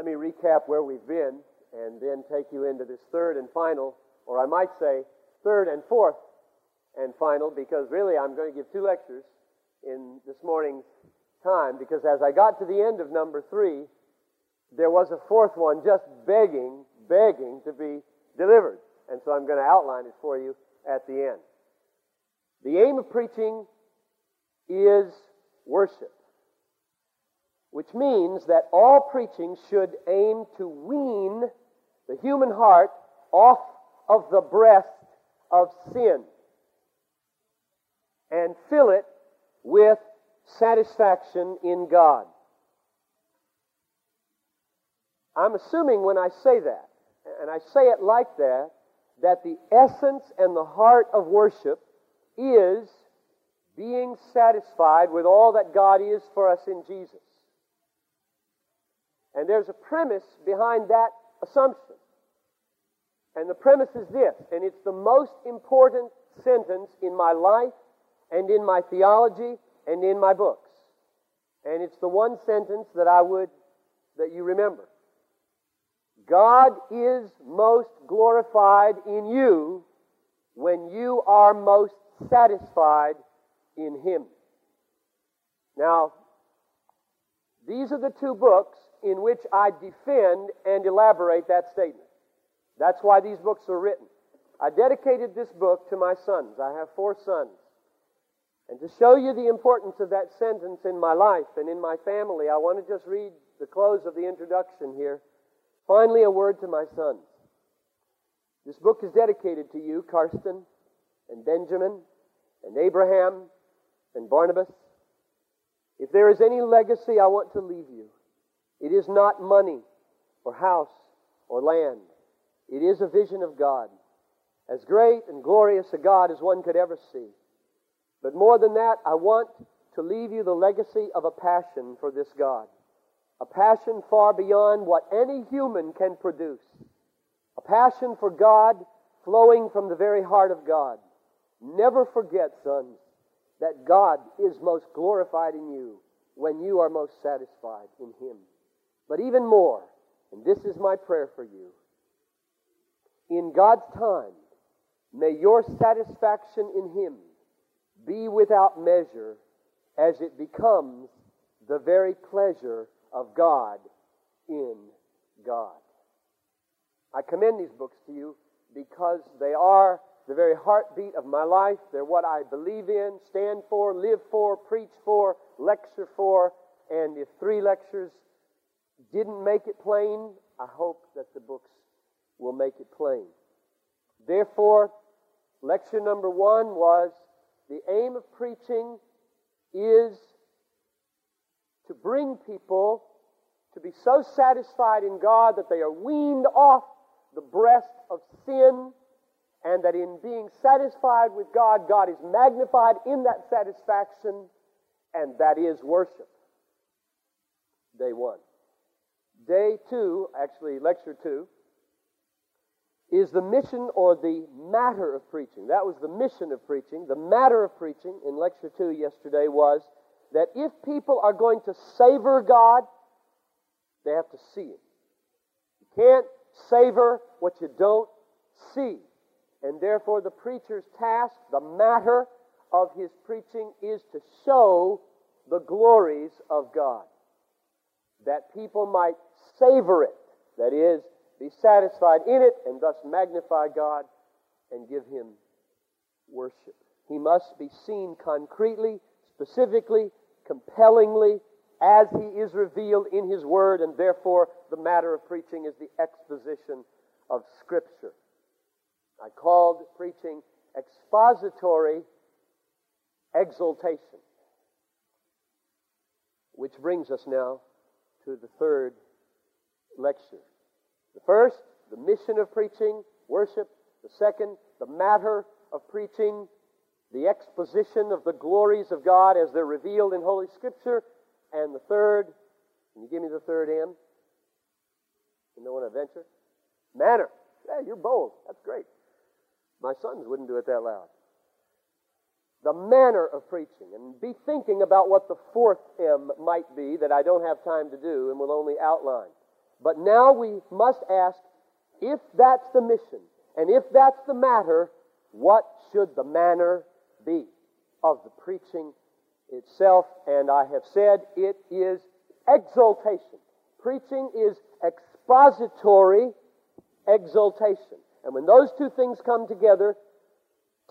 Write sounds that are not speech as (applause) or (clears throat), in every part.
let me recap where we've been and then take you into this third and final, or I might say third and fourth and final, because really I'm going to give two lectures in this morning's time, because as I got to the end of number three, there was a fourth one just begging, begging to be delivered. And so I'm going to outline it for you at the end. The aim of preaching is worship, which means that all preaching should aim to wean the human heart off of the breast of sin and fill it with satisfaction in God. I'm assuming when I say that, and I say it like that, that the essence and the heart of worship is being satisfied with all that God is for us in Jesus. And there's a premise behind that assumption. And the premise is this, and it's the most important sentence in my life and in my theology and in my books. And it's the one sentence that I would that you remember. God is most glorified in you when you are most satisfied in Him. Now, these are the two books in which I defend and elaborate that statement. That's why these books are written. I dedicated this book to my sons. I have four sons. And to show you the importance of that sentence in my life and in my family, I want to just read the close of the introduction here. Finally, a word to my sons. This book is dedicated to you, Karsten, and Benjamin, and Abraham, and Barnabas. If there is any legacy I want to leave you, it is not money or house or land. It is a vision of God, as great and glorious a God as one could ever see. But more than that, I want to leave you the legacy of a passion for this God. A passion far beyond what any human can produce. A passion for God flowing from the very heart of God. Never forget, sons, that God is most glorified in you when you are most satisfied in Him. But even more, and this is my prayer for you, in God's time, may your satisfaction in Him be without measure as it becomes the very pleasure of God in God. I commend these books to you because they are the very heartbeat of my life. They're what I believe in, stand for, live for, preach for, lecture for. And if three lectures didn't make it plain, I hope that the books will make it plain. Therefore, lecture number one was the aim of preaching is to bring people to be so satisfied in God that they are weaned off the breast of sin, and that in being satisfied with God, God is magnified in that satisfaction, and that is worship. Day one. Day two, actually, lecture two, is the mission or the matter of preaching. That was the mission of preaching. The matter of preaching in lecture two yesterday was that if people are going to savor God, they have to see Him. You can't savor what you don't see. And therefore, the preacher's task, the matter of his preaching, is to show the glories of God. That people might savor it. That is, be satisfied in it and thus magnify God and give Him worship. He must be seen concretely, specifically, compellingly, as He is revealed in His Word, and therefore the matter of preaching is the exposition of Scripture. I called preaching expository exaltation. Which brings us now to the third lecture. The first, the mission of preaching, worship. The second, the matter of preaching, the exposition of the glories of God as they're revealed in Holy Scripture. And the third, can you give me the third M? You know what I venture? Manner. Hey, you're bold. That's great. My sons wouldn't do it that loud. The manner of preaching. And be thinking about what the fourth M might be that I don't have time to do and will only outline. But now we must ask if that's the mission and if that's the matter, what should the manner be of the preaching itself? And I have said it is exaltation. Preaching is expository exaltation. And when those two things come together,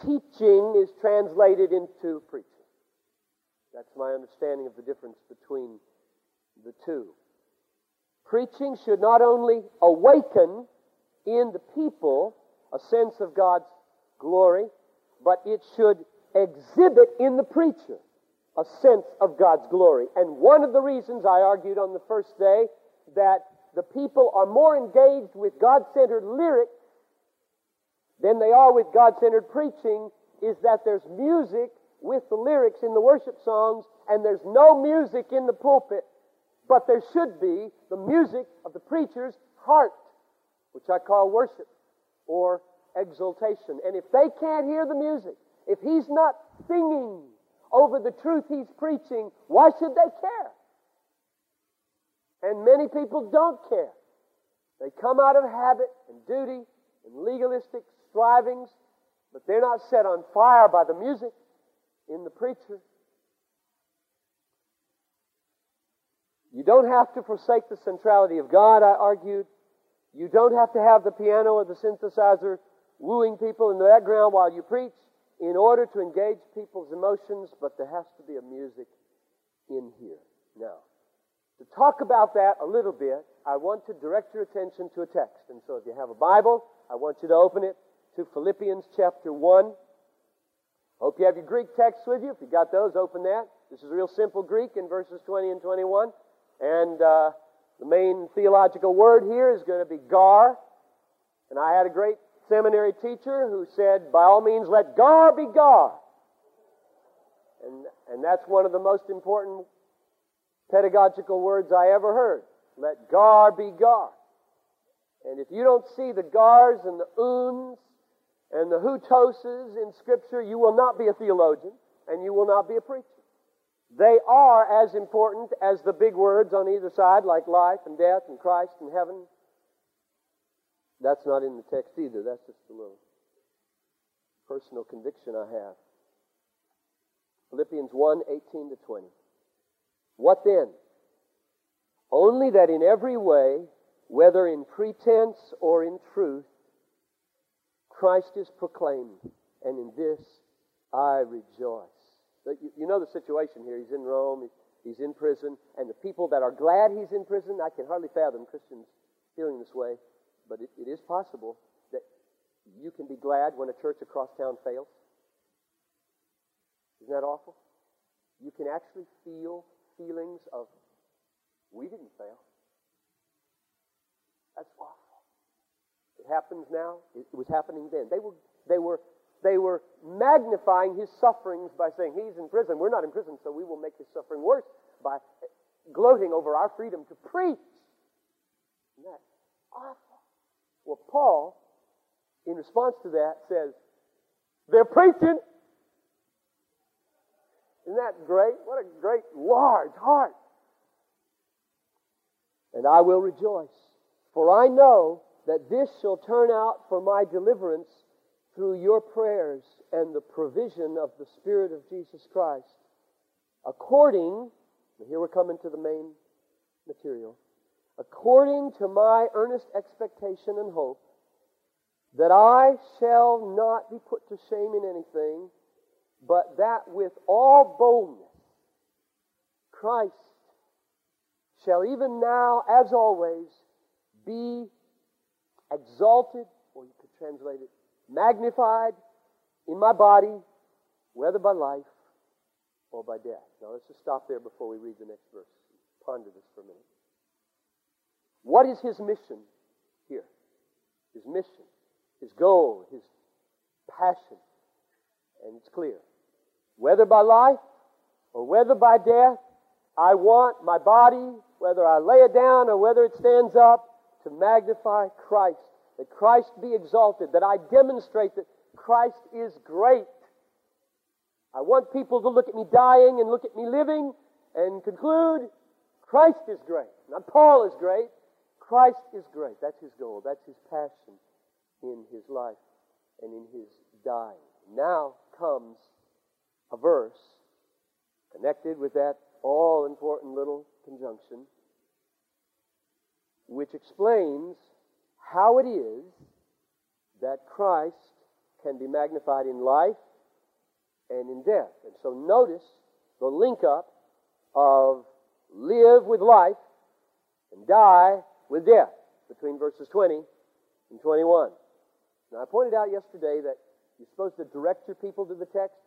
teaching is translated into preaching. That's my understanding of the difference between the two. Preaching should not only awaken in the people a sense of God's glory, but it should exhibit in the preacher a sense of God's glory. And one of the reasons I argued on the first day that the people are more engaged with God centered lyrics than they are with God centered preaching is that there's music with the lyrics in the worship songs, and there's no music in the pulpit, but there should be the music of the preacher's heart, which I call worship or exaltation. And if they can't hear the music, if he's not singing over the truth he's preaching, why should they care? And many people don't care. They come out of habit and duty and legalistic strivings, but they're not set on fire by the music in the preacher. You don't have to forsake the centrality of God, I argued. You don't have to have the piano or the synthesizer wooing people in the background while you preach in order to engage people's emotions, but there has to be a music in here. Now, to talk about that a little bit, I want to direct your attention to a text. And so if you have a Bible, I want you to open it to Philippians chapter 1. Hope you have your Greek text with you. If you got those, open that. This is real simple Greek in verses 20 and 21. And uh, the main theological word here is going to be gar. And I had a great seminary teacher who said, by all means, let gar be gar. And, and that's one of the most important pedagogical words I ever heard. Let gar be gar. And if you don't see the gars and the uns and the hutoses in Scripture, you will not be a theologian and you will not be a preacher. They are as important as the big words on either side, like life and death and Christ and heaven. That's not in the text either. That's just a little personal conviction I have. Philippians 1 18 to 20. What then? Only that in every way, whether in pretense or in truth, Christ is proclaimed, and in this I rejoice. You know the situation here. He's in Rome, he's in prison, and the people that are glad he's in prison, I can hardly fathom Christians feeling this way, but it, it is possible that you can be glad when a church across town fails. Isn't that awful? You can actually feel feelings of, we didn't fail. That's awful. It happens now. It was happening then. They were, they were, they were magnifying his sufferings by saying, He's in prison. We're not in prison, so we will make his suffering worse by gloating over our freedom to preach. Isn't that awful? Well, Paul, in response to that, says, They're preaching. Isn't that great? What a great, large heart. And I will rejoice, for I know that this shall turn out for my deliverance through your prayers and the provision of the Spirit of Jesus Christ, according, here we're coming to the main material, according to my earnest expectation and hope, that I shall not be put to shame in anything, but that with all boldness Christ shall even now, as always, be exalted, or you could translate it, magnified in my body, whether by life or by death. Now let's just stop there before we read the next verse. Ponder this for a minute. What is his mission here? His mission, his goal, his passion. And it's clear. Whether by life or whether by death, I want my body, whether I lay it down or whether it stands up, to magnify Christ, that Christ be exalted, that I demonstrate that Christ is great. I want people to look at me dying and look at me living and conclude Christ is great. Not Paul is great. Christ is great. That's his goal. That's his passion in his life and in his dying. Now comes a verse connected with that all important little conjunction, which explains how it is that Christ can be magnified in life and in death. And so notice the link up of live with life and die with death between verses 20 and 21. Now, I pointed out yesterday that you're supposed to direct your people to the text.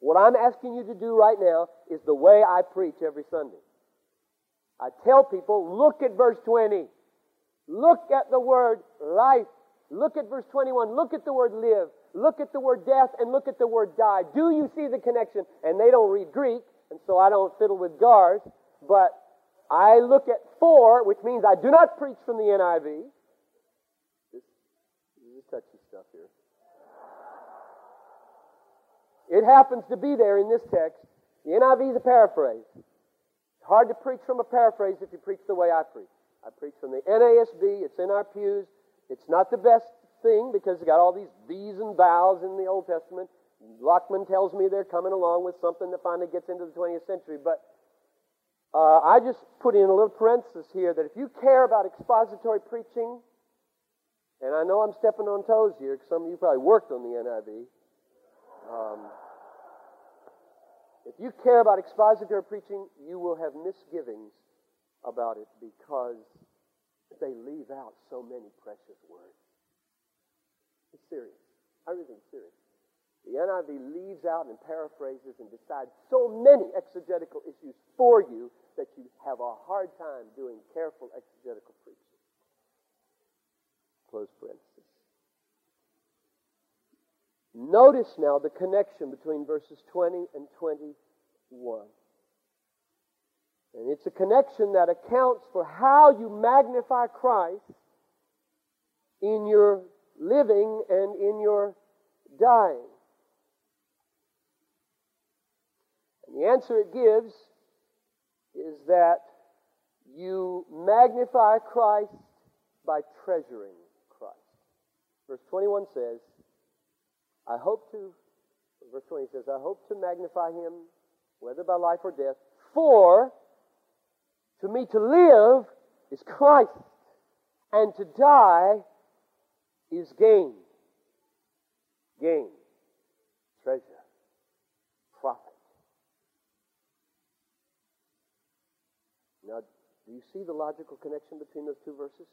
What I'm asking you to do right now is the way I preach every Sunday. I tell people, look at verse 20. Look at the word life. Look at verse 21. Look at the word live. Look at the word death and look at the word die. Do you see the connection? And they don't read Greek, and so I don't fiddle with GARS, but I look at four, which means I do not preach from the NIV. This, this is touchy stuff here. It happens to be there in this text. The NIV is a paraphrase. It's hard to preach from a paraphrase if you preach the way I preach. I preach from the NASB. It's in our pews. It's not the best thing because it's got all these these and thous in the Old Testament. Lockman tells me they're coming along with something that finally gets into the 20th century. But uh, I just put in a little parenthesis here that if you care about expository preaching, and I know I'm stepping on toes here because some of you probably worked on the NIV. Um, if you care about expository preaching, you will have misgivings about it because they leave out so many precious words. It's serious. I really think it's serious. The NIV leaves out and paraphrases and decides so many exegetical issues for you that you have a hard time doing careful exegetical preaching. Close parenthesis. Notice now the connection between verses 20 and 21. And it's a connection that accounts for how you magnify Christ in your living and in your dying. And the answer it gives is that you magnify Christ by treasuring Christ. Verse 21 says, I hope to, verse 20 says, I hope to magnify him, whether by life or death, for to me to live is Christ, and to die is gain. Gain, treasure, profit. Now, do you see the logical connection between those two verses?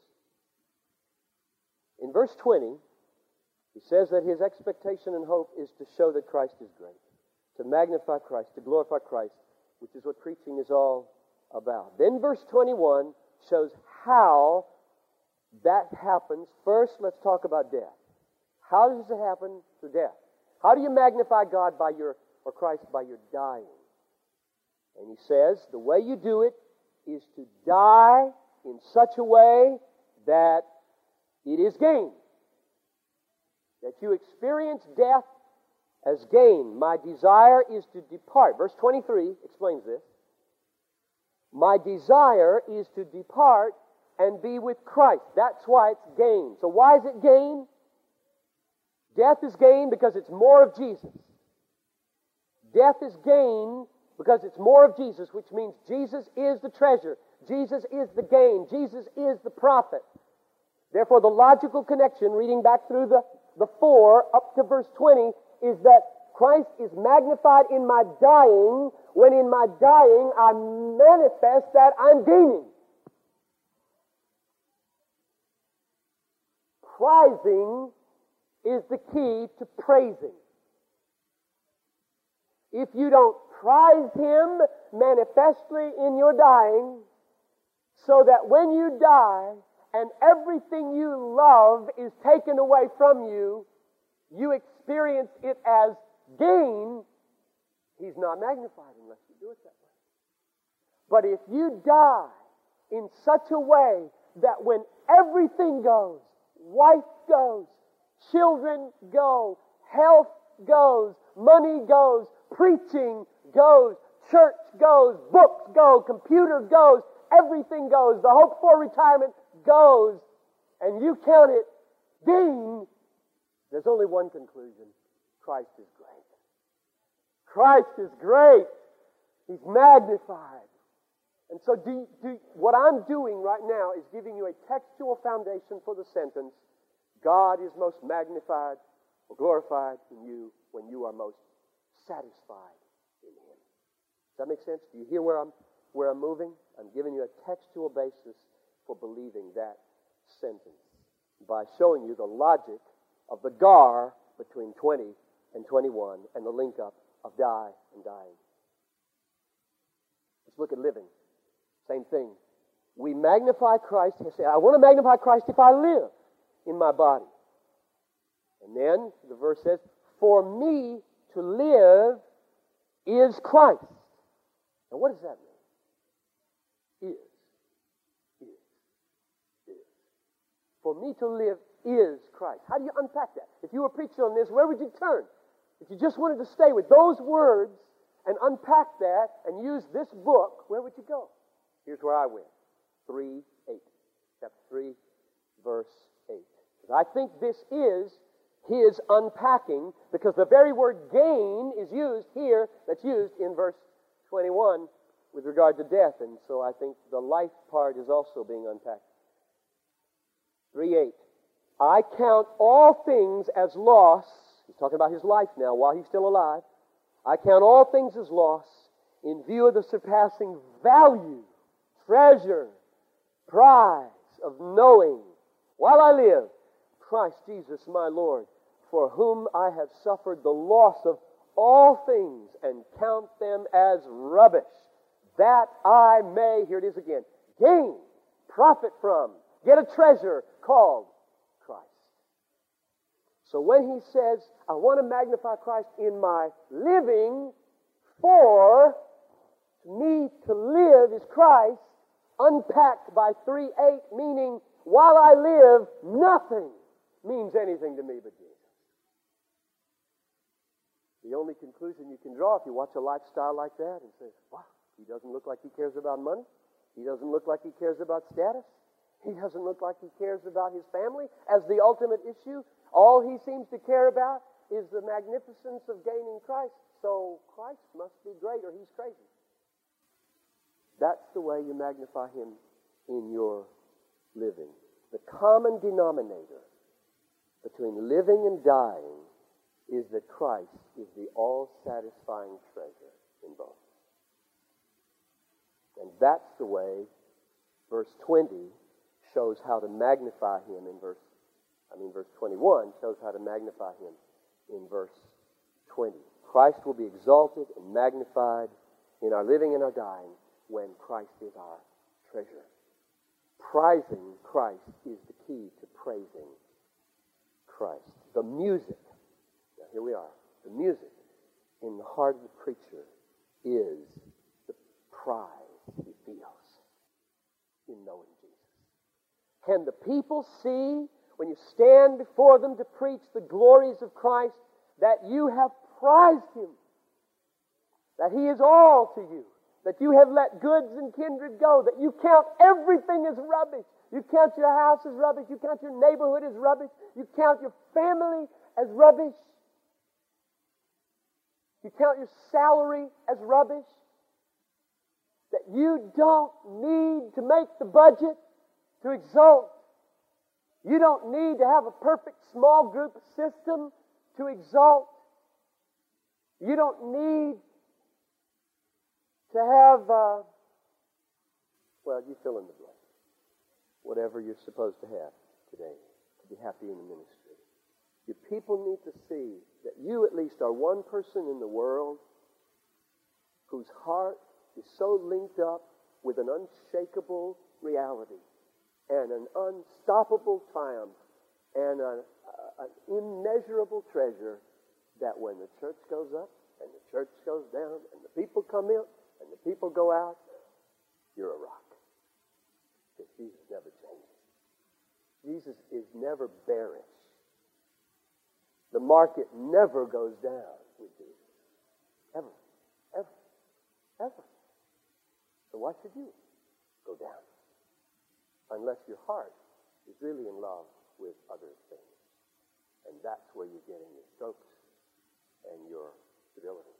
In verse 20, he says that his expectation and hope is to show that Christ is great, to magnify Christ, to glorify Christ, which is what preaching is all about. Then verse 21 shows how that happens. First, let's talk about death. How does it happen through death? How do you magnify God by your, or Christ by your dying? And he says the way you do it is to die in such a way that it is gain that you experience death as gain. My desire is to depart. Verse 23 explains this. My desire is to depart and be with Christ. That's why it's gain. So, why is it gain? Death is gain because it's more of Jesus. Death is gain because it's more of Jesus, which means Jesus is the treasure. Jesus is the gain. Jesus is the profit. Therefore, the logical connection, reading back through the the 4 up to verse 20 is that Christ is magnified in my dying, when in my dying I manifest that I'm gaining. Prizing is the key to praising. If you don't prize Him manifestly in your dying, so that when you die, and everything you love is taken away from you, you experience it as gain, he's not magnified unless you do it that way. But if you die in such a way that when everything goes, wife goes, children go, health goes, money goes, preaching goes, church goes, books go, computer goes, everything goes, the hope for retirement goes, and you count it gain, there's only one conclusion Christ is great. Christ is great. He's magnified. And so, do, do, what I'm doing right now is giving you a textual foundation for the sentence God is most magnified or glorified in you when you are most satisfied in Him. Does that make sense? Do you hear where I'm, where I'm moving? I'm giving you a textual basis for believing that sentence by showing you the logic of the gar between 20 and 21 and the link up of die and dying. Let's look at living. Same thing. We magnify Christ. I want to magnify Christ if I live in my body. And then the verse says, For me to live is Christ. Now, what does that mean? Is. Is. Is. For me to live is Christ. How do you unpack that? If you were preaching on this, where would you turn? If you just wanted to stay with those words and unpack that and use this book, where would you go? Here's where I went. 3 8. Chapter 3, verse 8. I think this is his unpacking because the very word gain is used here, that's used in verse 21 with regard to death. And so I think the life part is also being unpacked. 3 8. I count all things as loss. He's talking about his life now while he's still alive. I count all things as loss in view of the surpassing value, treasure, prize of knowing while I live Christ Jesus my Lord, for whom I have suffered the loss of all things and count them as rubbish, that I may, here it is again, gain, profit from, get a treasure called. So when he says, I want to magnify Christ in my living, for me to live is Christ, unpacked by 3 8, meaning while I live, nothing means anything to me but Jesus. The only conclusion you can draw if you watch a lifestyle like that and say, wow, he doesn't look like he cares about money. He doesn't look like he cares about status. He doesn't look like he cares about his family as the ultimate issue. All he seems to care about is the magnificence of gaining Christ. So Christ must be great or he's crazy. That's the way you magnify him in your living. The common denominator between living and dying is that Christ is the all satisfying treasure in both. And that's the way verse 20 shows how to magnify him in verse, I mean, verse 21 shows how to magnify him in verse 20. Christ will be exalted and magnified in our living and our dying when Christ is our treasure. Prizing Christ is the key to praising Christ. The music, now here we are, the music in the heart of the preacher is the prize he feels in knowing Jesus. Can the people see when you stand before them to preach the glories of Christ that you have prized him? That he is all to you? That you have let goods and kindred go? That you count everything as rubbish? You count your house as rubbish. You count your neighborhood as rubbish. You count your family as rubbish. You count your salary as rubbish. That you don't need to make the budget to exalt. You don't need to have a perfect small group system to exalt. You don't need to have, uh, well, you fill in the blank whatever you're supposed to have today to be happy in the ministry. Your people need to see that you at least are one person in the world whose heart is so linked up with an unshakable reality and an unstoppable triumph and uh, an immeasurable treasure that when the church goes up and the church goes down and the people come in and the people go out, you're a rock. Because Jesus never changes. Jesus is never bearish. The market never goes down with Jesus. Ever. Ever. Ever. So why should you go down? Unless your heart is really in love with other things. And that's where you're getting your strokes and your stability.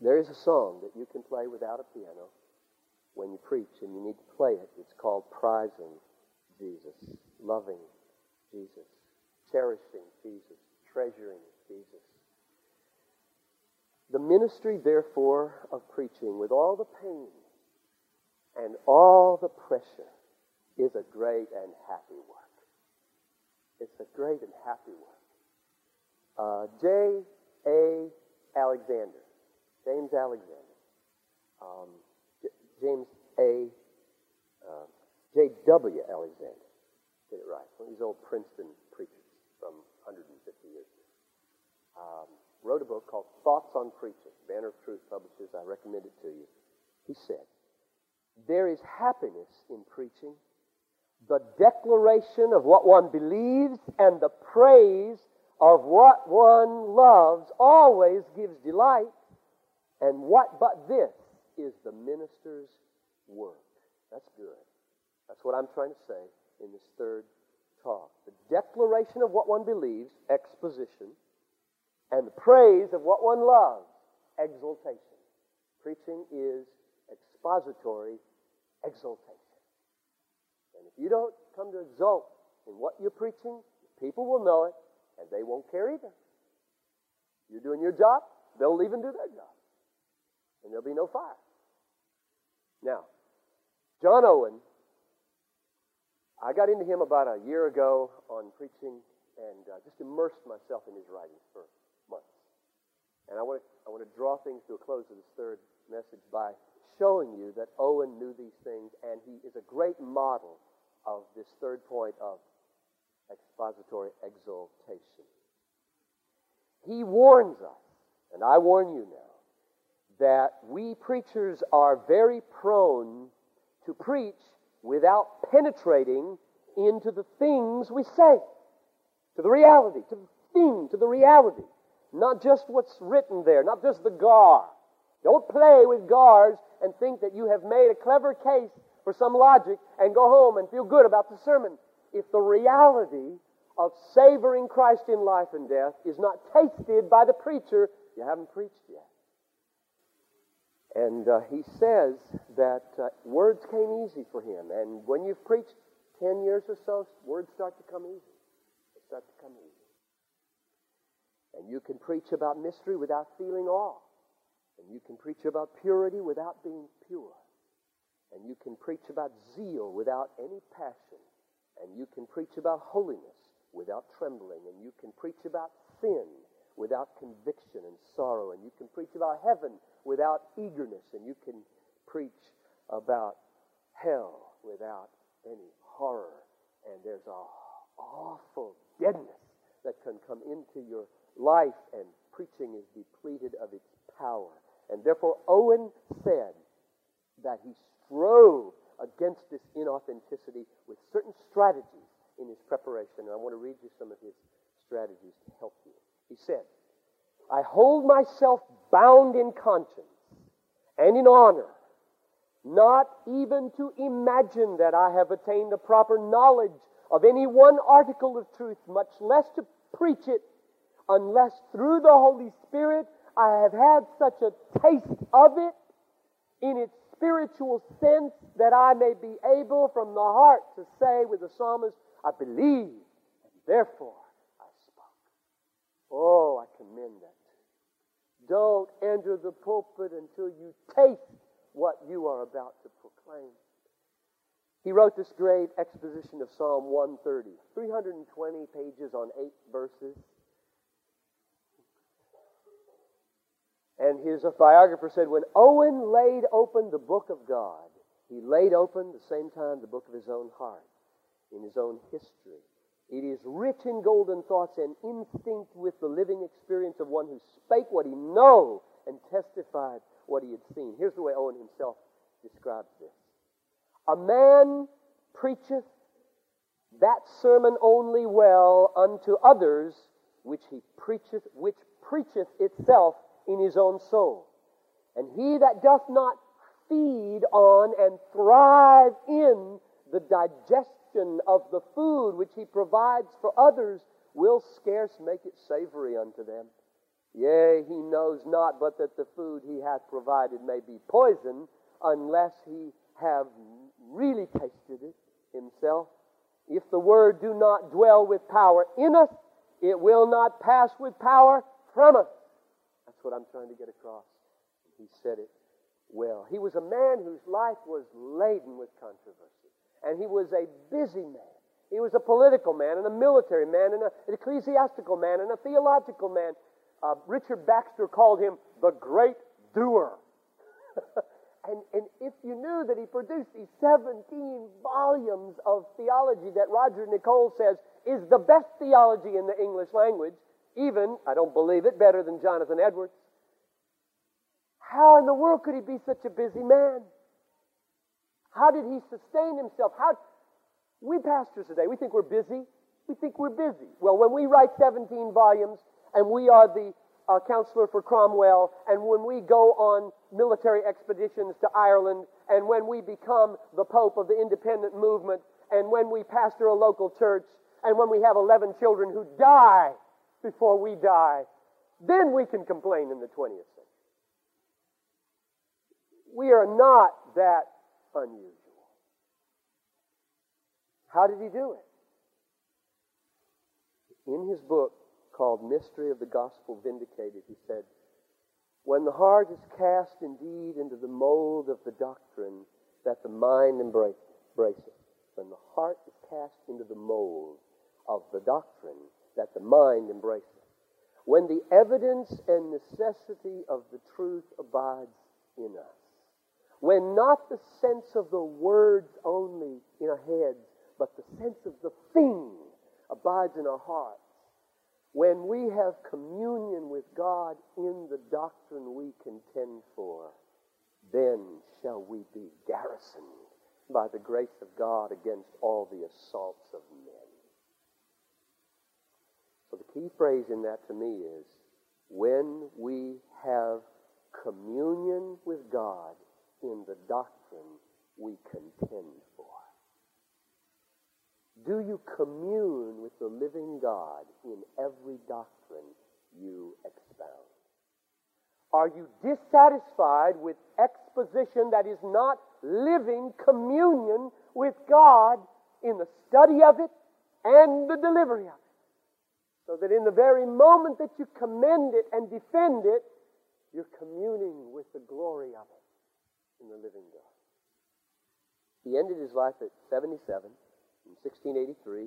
There is a song that you can play without a piano when you preach, and you need to play it. It's called Prizing Jesus, Loving Jesus, Cherishing Jesus, Treasuring Jesus. The ministry, therefore, of preaching with all the pain and all the pressure is a great and happy work. It's a great and happy work. Uh, J. A. Alexander, James Alexander, um, J- James A. Uh, J. W. Alexander, get it right. One of these old Princeton preachers from 150 years ago. Um, wrote a book called Thoughts on Preaching. Banner of Truth Publishers. I recommend it to you. He said, There is happiness in preaching, the declaration of what one believes and the praise of what one loves always gives delight. And what but this is the minister's work? That's good. That's what I'm trying to say in this third talk. The declaration of what one believes, exposition, and the praise of what one loves, exaltation. Preaching is expository exaltation. And if you don't come to exalt in what you're preaching, people will know it and they won't care either. You're doing your job, they'll even do their job. And there'll be no fire. Now, John Owen, I got into him about a year ago on preaching and uh, just immersed myself in his writings for months. And I want, to, I want to draw things to a close of this third message by showing you that Owen knew these things and he is a great model of this third point of expository exaltation. He warns us, and I warn you now, that we preachers are very prone to preach without penetrating into the things we say, to the reality, to the thing, to the reality. Not just what's written there, not just the gar. Don't play with gars and think that you have made a clever case for some logic and go home and feel good about the sermon. If the reality of savoring Christ in life and death is not tasted by the preacher, you haven't preached yet. And uh, he says that uh, words came easy for him. And when you've preached 10 years or so, words start to come easy. They start to come easy. And you can preach about mystery without feeling awe. And you can preach about purity without being pure. And you can preach about zeal without any passion. And you can preach about holiness without trembling. And you can preach about sin without conviction and sorrow. And you can preach about heaven without eagerness. And you can preach about hell without any horror. And there's a awful deadness that can come into your life, and preaching is depleted of its power. And therefore, Owen said that he strove against this inauthenticity with certain strategies in his preparation. And I want to read you some of his strategies to help you. He said, I hold myself bound in conscience and in honor, not even to imagine that I have attained a proper knowledge of any one article of truth, much less to preach it, unless through the Holy Spirit I have had such a taste of it in its spiritual sense that I may be able from the heart to say with the psalmist, I believe, and therefore I spoke. Oh, I commend that. Don't enter the pulpit until you taste what you are about to proclaim. He wrote this great exposition of Psalm 130, 320 pages on eight verses. And his biographer said, when Owen laid open the book of God, he laid open at the same time the book of his own heart, in his own history. It is rich in golden thoughts and instinct with the living experience of one who spake what he knew and testified what he had seen. Here's the way Owen himself describes this. A man preacheth that sermon only well unto others which he preacheth, which preacheth itself in his own soul. And he that doth not feed on and thrive in the digestion of the food which he provides for others will scarce make it savory unto them. Yea, he knows not but that the food he hath provided may be poison unless he have really tasted it himself. If the word do not dwell with power in us, it will not pass with power from us. What I'm trying to get across. He said it well. He was a man whose life was laden with controversy. And he was a busy man. He was a political man and a military man and a, an ecclesiastical man and a theological man. Uh, Richard Baxter called him the great doer. (laughs) and, and if you knew that he produced these 17 volumes of theology that Roger Nicole says is the best theology in the English language, even, I don't believe it, better than Jonathan Edwards. How in the world could he be such a busy man? How did he sustain himself? How we pastors today, we think we're busy. We think we're busy. Well, when we write 17 volumes and we are the uh, counselor for Cromwell, and when we go on military expeditions to Ireland, and when we become the Pope of the independent movement, and when we pastor a local church, and when we have 11 children who die before we die, then we can complain in the 20th century. We are not that unusual. How did he do it? In his book called Mystery of the Gospel Vindicated, he said, When the heart is cast indeed into the mold of the doctrine that the mind embraces, when the heart is cast into the mold of the doctrine that the mind embraces, when the evidence and necessity of the truth abides in us, when not the sense of the words only in our heads, but the sense of the thing abides in our hearts, when we have communion with God in the doctrine we contend for, then shall we be garrisoned by the grace of God against all the assaults of men. So the key phrase in that to me is when we have communion with God in the doctrine we contend for. Do you commune with the living God in every doctrine you expound? Are you dissatisfied with exposition that is not living communion with God in the study of it and the delivery of it? So that in the very moment that you commend it and defend it, you're communing with the glory of it in the living God. He ended his life at 77 in 1683,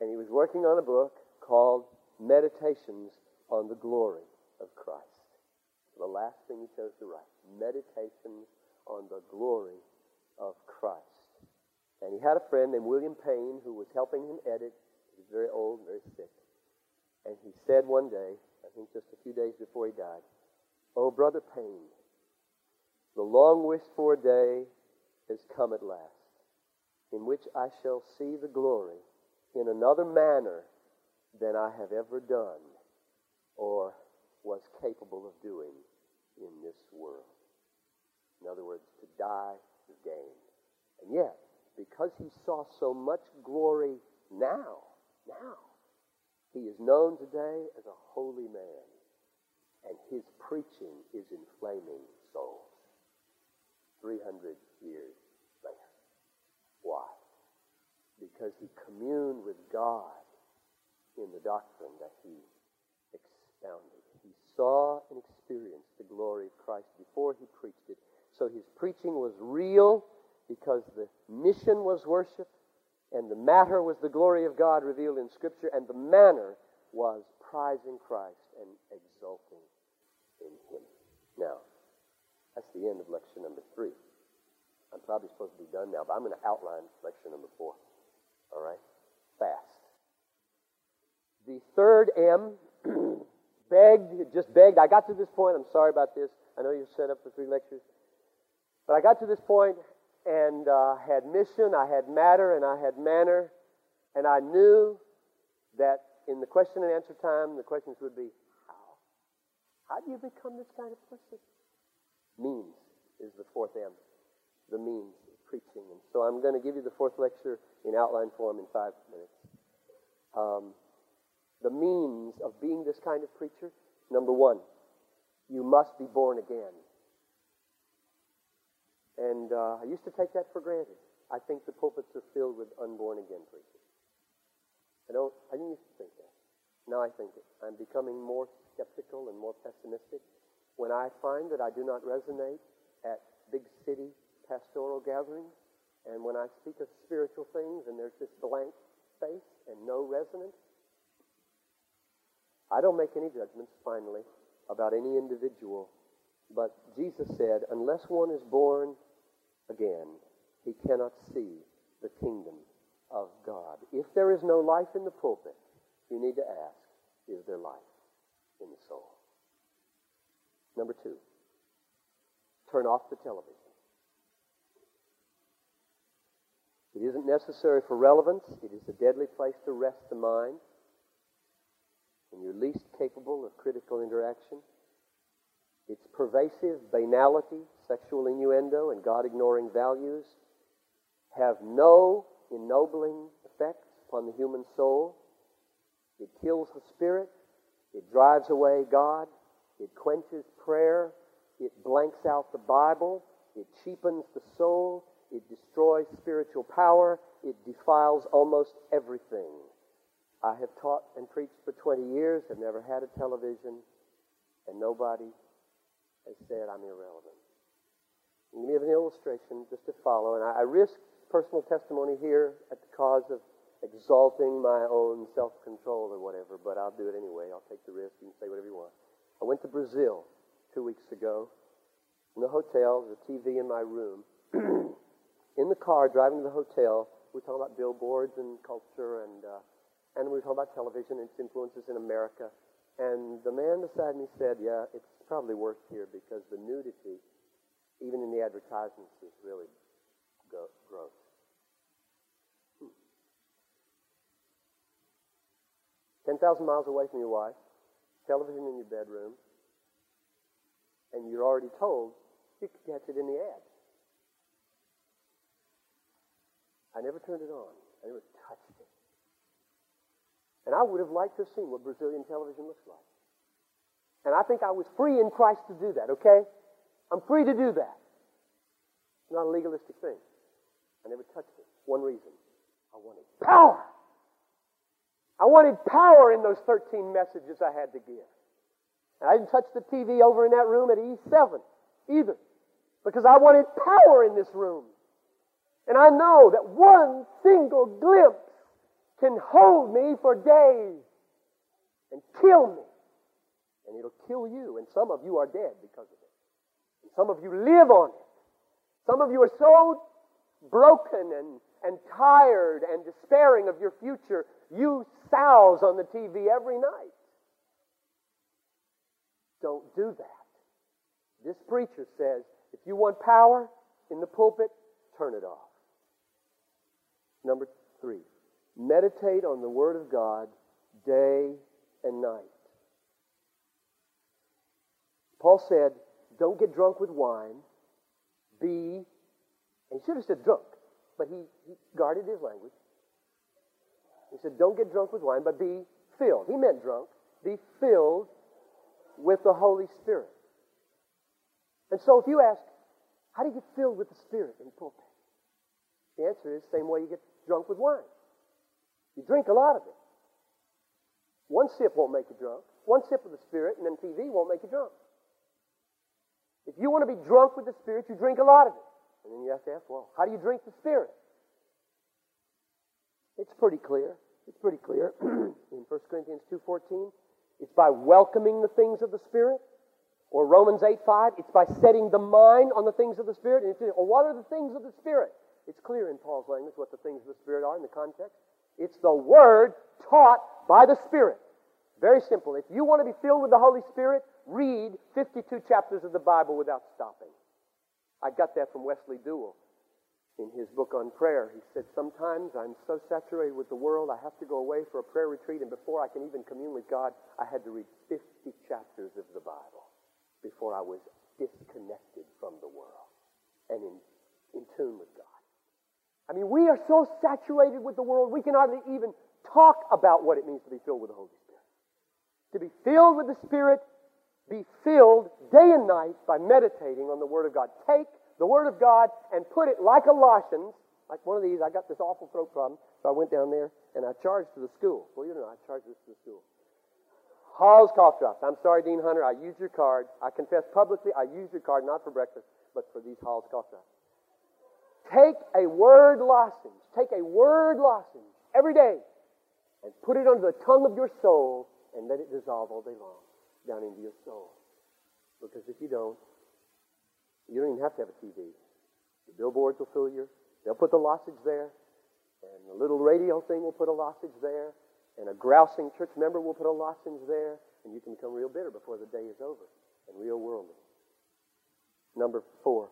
and he was working on a book called Meditations on the Glory of Christ. The last thing he chose to write Meditations on the Glory of Christ. And he had a friend named William Payne who was helping him edit. He was very old and very sick. And he said one day, I think just a few days before he died, Oh, Brother Payne, the long wished for day has come at last, in which I shall see the glory in another manner than I have ever done or was capable of doing in this world. In other words, to die is gain. And yet, because he saw so much glory now, now, he is known today as a holy man, and his preaching is inflaming souls. 300 years later. Why? Because he communed with God in the doctrine that he expounded. He saw and experienced the glory of Christ before he preached it. So his preaching was real because the mission was worship, and the matter was the glory of God revealed in Scripture, and the manner was prizing Christ and exulting in him. Now, that's the end of lecture number three. I'm probably supposed to be done now, but I'm going to outline lecture number four. All right? Fast. The third M, (clears throat) begged, just begged. I got to this point. I'm sorry about this. I know you're set up for three lectures. But I got to this point and uh, had mission, I had matter, and I had manner. And I knew that in the question and answer time, the questions would be, how? How do you become this kind of person? means is the fourth M, the means of preaching. And so I'm going to give you the fourth lecture in outline form in five minutes. Um, the means of being this kind of preacher, number one, you must be born again. And uh, I used to take that for granted. I think the pulpits are filled with unborn again preachers. I don't. I didn't used to think that. Now I think it. I'm becoming more skeptical and more pessimistic when I find that I do not resonate at big city pastoral gatherings, and when I speak of spiritual things and there's this blank space and no resonance. I don't make any judgments, finally, about any individual, but Jesus said, unless one is born again, he cannot see the kingdom of God. If there is no life in the pulpit, you need to ask, is there life in the soul? Number two, turn off the television. It isn't necessary for relevance. It is a deadly place to rest the mind. When you're least capable of critical interaction, its pervasive banality, sexual innuendo, and God ignoring values have no ennobling effects upon the human soul. It kills the spirit. It drives away God. It quenches prayer. It blanks out the Bible. It cheapens the soul. It destroys spiritual power. It defiles almost everything. I have taught and preached for 20 years, have never had a television, and nobody has said I'm irrelevant. Going to give an illustration just to follow, and I, I risk personal testimony here at the cause of exalting my own self control or whatever, but I'll do it anyway. I'll take the risk. You can say whatever you want. I went to Brazil two weeks ago. In the hotel, a TV in my room. (clears throat) in the car driving to the hotel, we were talking about billboards and culture, and uh, and we were talking about television and its influences in America. And the man beside me said, "Yeah, it's probably worse here because the nudity, even in the advertisements, is really go- gross." Hmm. Ten thousand miles away from your wife, television in your bedroom, and you're already told you could catch it in the ad. I never turned it on. I never touched it. And I would have liked to have seen what Brazilian television looks like. And I think I was free in Christ to do that, okay? I'm free to do that. It's not a legalistic thing. I never touched it. One reason. I wanted power. I wanted power in those 13 messages I had to give. And I didn't touch the TV over in that room at E7 either. Because I wanted power in this room. And I know that one single glimpse can hold me for days and kill me. And it'll kill you. And some of you are dead because of it. Some of you live on it. Some of you are so broken and, and tired and despairing of your future, you souse on the TV every night. Don't do that. This preacher says if you want power in the pulpit, turn it off. Number three, meditate on the Word of God day and night. Paul said, don't get drunk with wine. Be, and he should have said drunk, but he, he guarded his language. He said, don't get drunk with wine, but be filled. He meant drunk. Be filled with the Holy Spirit. And so if you ask, how do you get filled with the Spirit in pulpit? The answer is the same way you get drunk with wine. You drink a lot of it. One sip won't make you drunk. One sip of the Spirit and then TV won't make you drunk. If you want to be drunk with the Spirit, you drink a lot of it. And then you have to ask, well, how do you drink the Spirit? It's pretty clear. It's pretty clear (clears throat) in 1 Corinthians 2.14. It's by welcoming the things of the Spirit. Or Romans 8.5, it's by setting the mind on the things of the Spirit. And well, what are the things of the Spirit? It's clear in Paul's language what the things of the Spirit are in the context. It's the Word taught by the Spirit. Very simple. If you want to be filled with the Holy Spirit, read 52 chapters of the Bible without stopping. I got that from Wesley Duewel in his book on prayer. He said, Sometimes I'm so saturated with the world, I have to go away for a prayer retreat, and before I can even commune with God, I had to read 50 chapters of the Bible before I was disconnected from the world. and in, in tune with God. I mean, we are so saturated with the world, we can hardly even talk about what it means to be filled with the Holy Spirit. To be filled with the Spirit, be filled day and night by meditating on the Word of God. Take the Word of God and put it like a Colossians, like one of these. I got this awful throat problem, so I went down there and I charged to the school. Well, you know, I charged this to the school. Halls cough drops. I'm sorry, Dean Hunter, I used your card. I confess publicly, I used your card not for breakfast, but for these Halls cough drops. Take a word lozenge, take a word lozenge every day and put it under the tongue of your soul and let it dissolve all day long down into your soul. Because if you don't, you don't even have to have a TV. The billboards will fill your, they'll put the lozenge there, and the little radio thing will put a lozenge there, and a grousing church member will put a lozenge there, and you can become real bitter before the day is over and real worldly. Number four,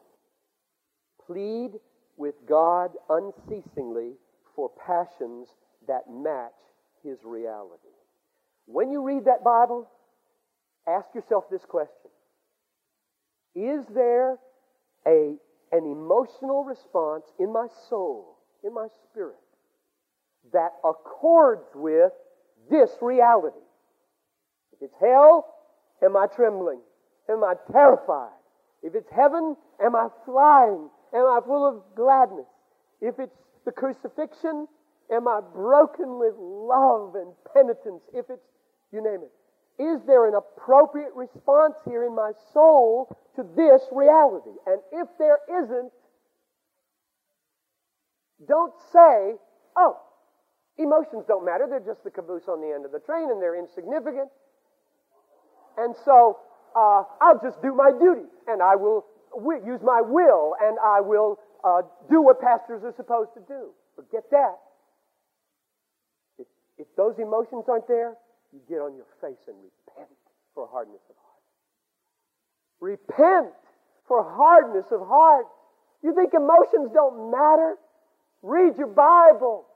plead with God unceasingly for passions that match His reality. When you read that Bible, ask yourself this question Is there a, an emotional response in my soul, in my spirit, that accords with this reality? If it's hell, am I trembling? Am I terrified? If it's heaven, am I flying? Am I full of gladness? If it's the crucifixion, am I broken with love and penitence? If it's, you name it. Is there an appropriate response here in my soul to this reality? And if there isn't, don't say, oh, emotions don't matter. They're just the caboose on the end of the train and they're insignificant. And so uh, I'll just do my duty and I will use my will and I will uh, do what pastors are supposed to do. Forget that. If, if those emotions aren't there, you get on your face and repent for hardness of heart. Repent for hardness of heart. You think emotions don't matter? Read your Bible.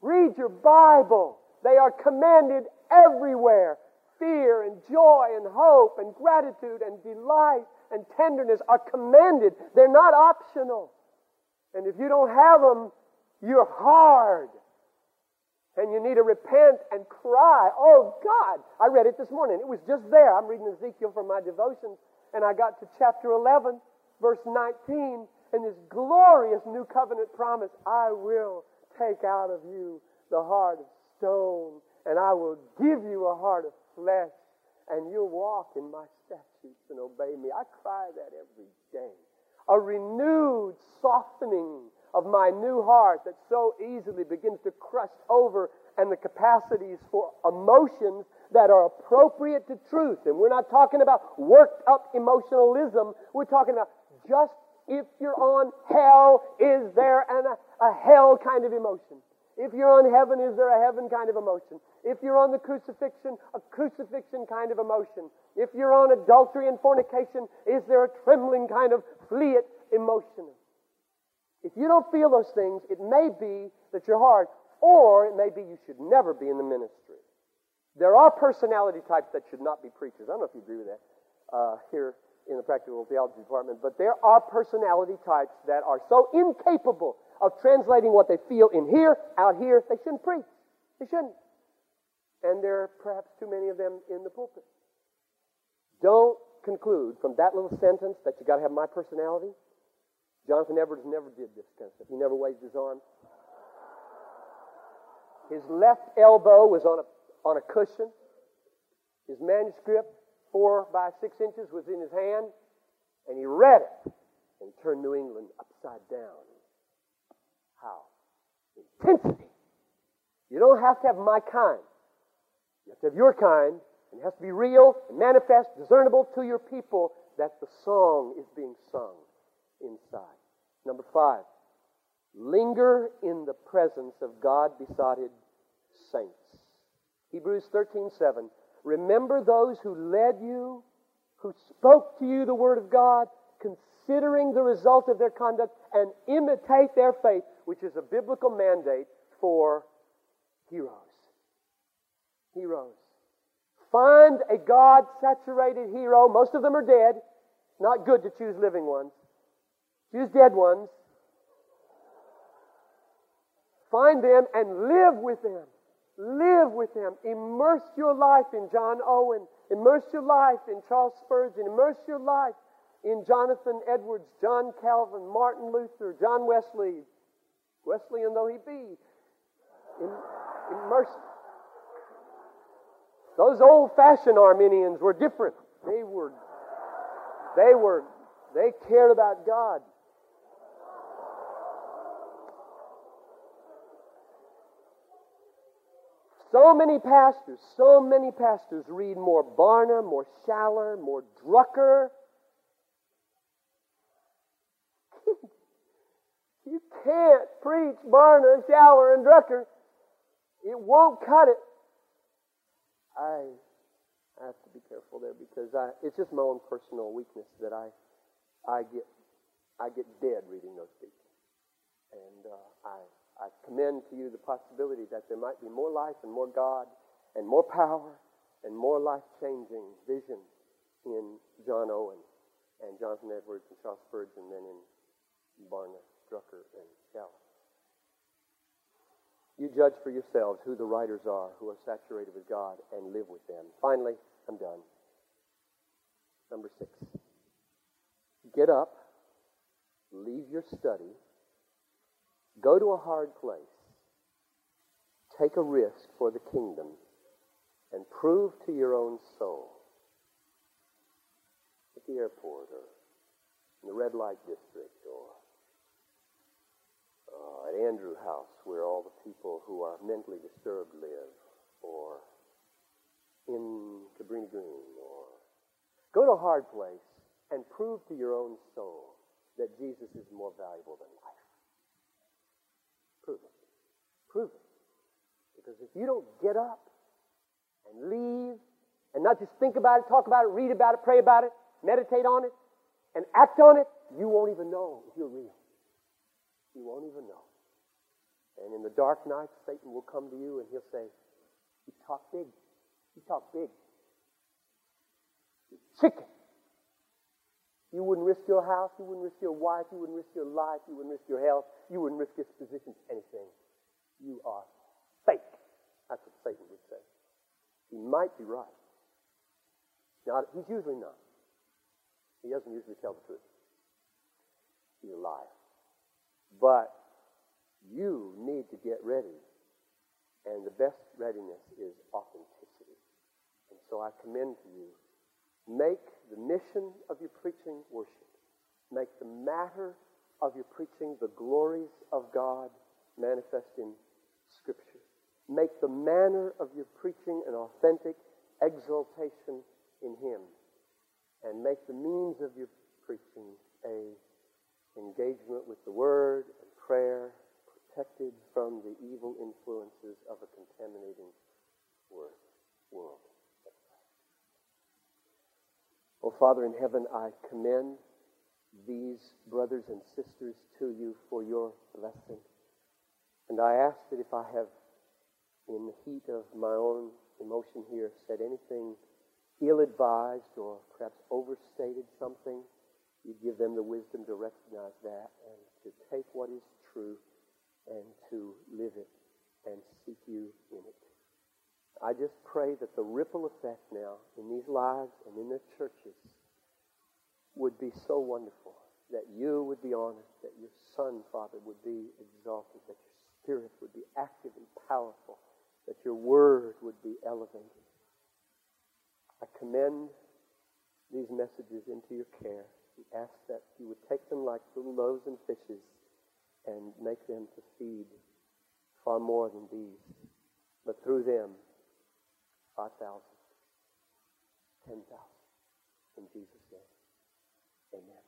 Read your Bible. They are commanded everywhere. Fear and joy and hope and gratitude and delight and tenderness are commanded. They're not optional. And if you don't have them, you're hard. And you need to repent and cry. Oh God, I read it this morning. It was just there. I'm reading Ezekiel from my devotions, and I got to chapter 11, verse 19, and this glorious new covenant promise I will take out of you the heart of stone, and I will give you a heart of flesh, and you'll walk in my statutes and obey me. I cry that every day. A renewed softening of my new heart that so easily begins to crust over and the capacities for emotions that are appropriate to truth. And we're not talking about worked up emotionalism. We're talking about just if you're on hell, is there an, a hell kind of emotion? If you're on heaven, is there a heaven kind of emotion? If you're on the crucifixion, a crucifixion kind of emotion. If you're on adultery and fornication, is there a trembling kind of flee it emotion? If you don't feel those things, it may be that you're hard, or it may be you should never be in the ministry. There are personality types that should not be preachers. I don't know if you agree with that uh, here in the practical theology department, but there are personality types that are so incapable of translating what they feel in here, out here, they shouldn't preach. They shouldn't. And there are perhaps too many of them in the pulpit. Don't conclude from that little sentence that you got to have my personality. Jonathan Edwards never did this kind of stuff. He never waved his arm. His left elbow was on a, on a cushion. His manuscript, four by six inches, was in his hand. And he read it and turned New England upside down. How? Intensity. You don't have to have my kind. You have to have your kind. And it has to be real and manifest, discernible to your people that the song is being sung inside. Number five, linger in the presence of God besotted saints. Hebrews 13 7. Remember those who led you, who spoke to you the word of God, considering the result of their conduct, and imitate their faith, which is a biblical mandate for heroes. Heroes. Find a God saturated hero. Most of them are dead. Not good to choose living ones. Choose dead ones. Find them and live with them. Live with them. Immerse your life in John Owen. Immerse your life in Charles Spurgeon. Immerse your life in Jonathan Edwards, John Calvin, Martin Luther, John Wesley, Wesleyan though he be. Immerse. Those old-fashioned Arminians were different. They were, they were, they cared about God. So many pastors, so many pastors read more Barna, more Schaller, more Drucker. (laughs) you can't preach Barna, Schaller, and Drucker. It won't cut it. I have to be careful there because I, it's just my own personal weakness that I, I get, I get dead reading those people, and uh, I I commend to you the possibility that there might be more life and more God and more power and more life changing vision in John Owen and Jonathan Edwards and Charles Spurgeon than in Barna, Drucker, and Schaller. You judge for yourselves who the writers are who are saturated with God and live with them. Finally, I'm done. Number six. Get up, leave your study, Go to a hard place. Take a risk for the kingdom and prove to your own soul at the airport or in the red light district or uh, at Andrew House where all the people who are mentally disturbed live or in Cabrini Green or go to a hard place and prove to your own soul that Jesus is more valuable than life. Prove it. Because if you don't get up and leave and not just think about it, talk about it, read about it, pray about it, meditate on it, and act on it, you won't even know if you're real. You won't even know. And in the dark night, Satan will come to you and he'll say, You talk big. You talk big. You chicken. You wouldn't risk your house. You wouldn't risk your wife. You wouldn't risk your life. You wouldn't risk your health. You wouldn't risk this position. Anything. You are fake. That's what Satan would say. He might be right. He's usually not. He doesn't usually tell the truth. He's a liar. But you need to get ready. And the best readiness is authenticity. And so I commend to you Make the mission of your preaching worship. Make the matter of your preaching the glories of God manifest in Scripture. Make the manner of your preaching an authentic exaltation in Him. And make the means of your preaching a engagement with the Word and prayer, protected from the evil influences of a contaminating world. Oh, Father in heaven, I commend these brothers and sisters to you for your blessing. And I ask that if I have, in the heat of my own emotion here, said anything ill advised or perhaps overstated something, you give them the wisdom to recognize that and to take what is true and to live it and seek you in it. I just pray that the ripple effect now in these lives and in their churches would be so wonderful. That you would be honored, that your Son, Father, would be exalted, that your Spirit would be active and powerful, that your Word would be elevated. I commend these messages into your care and ask that you would take them like little loaves and fishes and make them to feed far more than these. But through them, 5,000, 10,000. In Jesus' name, amen.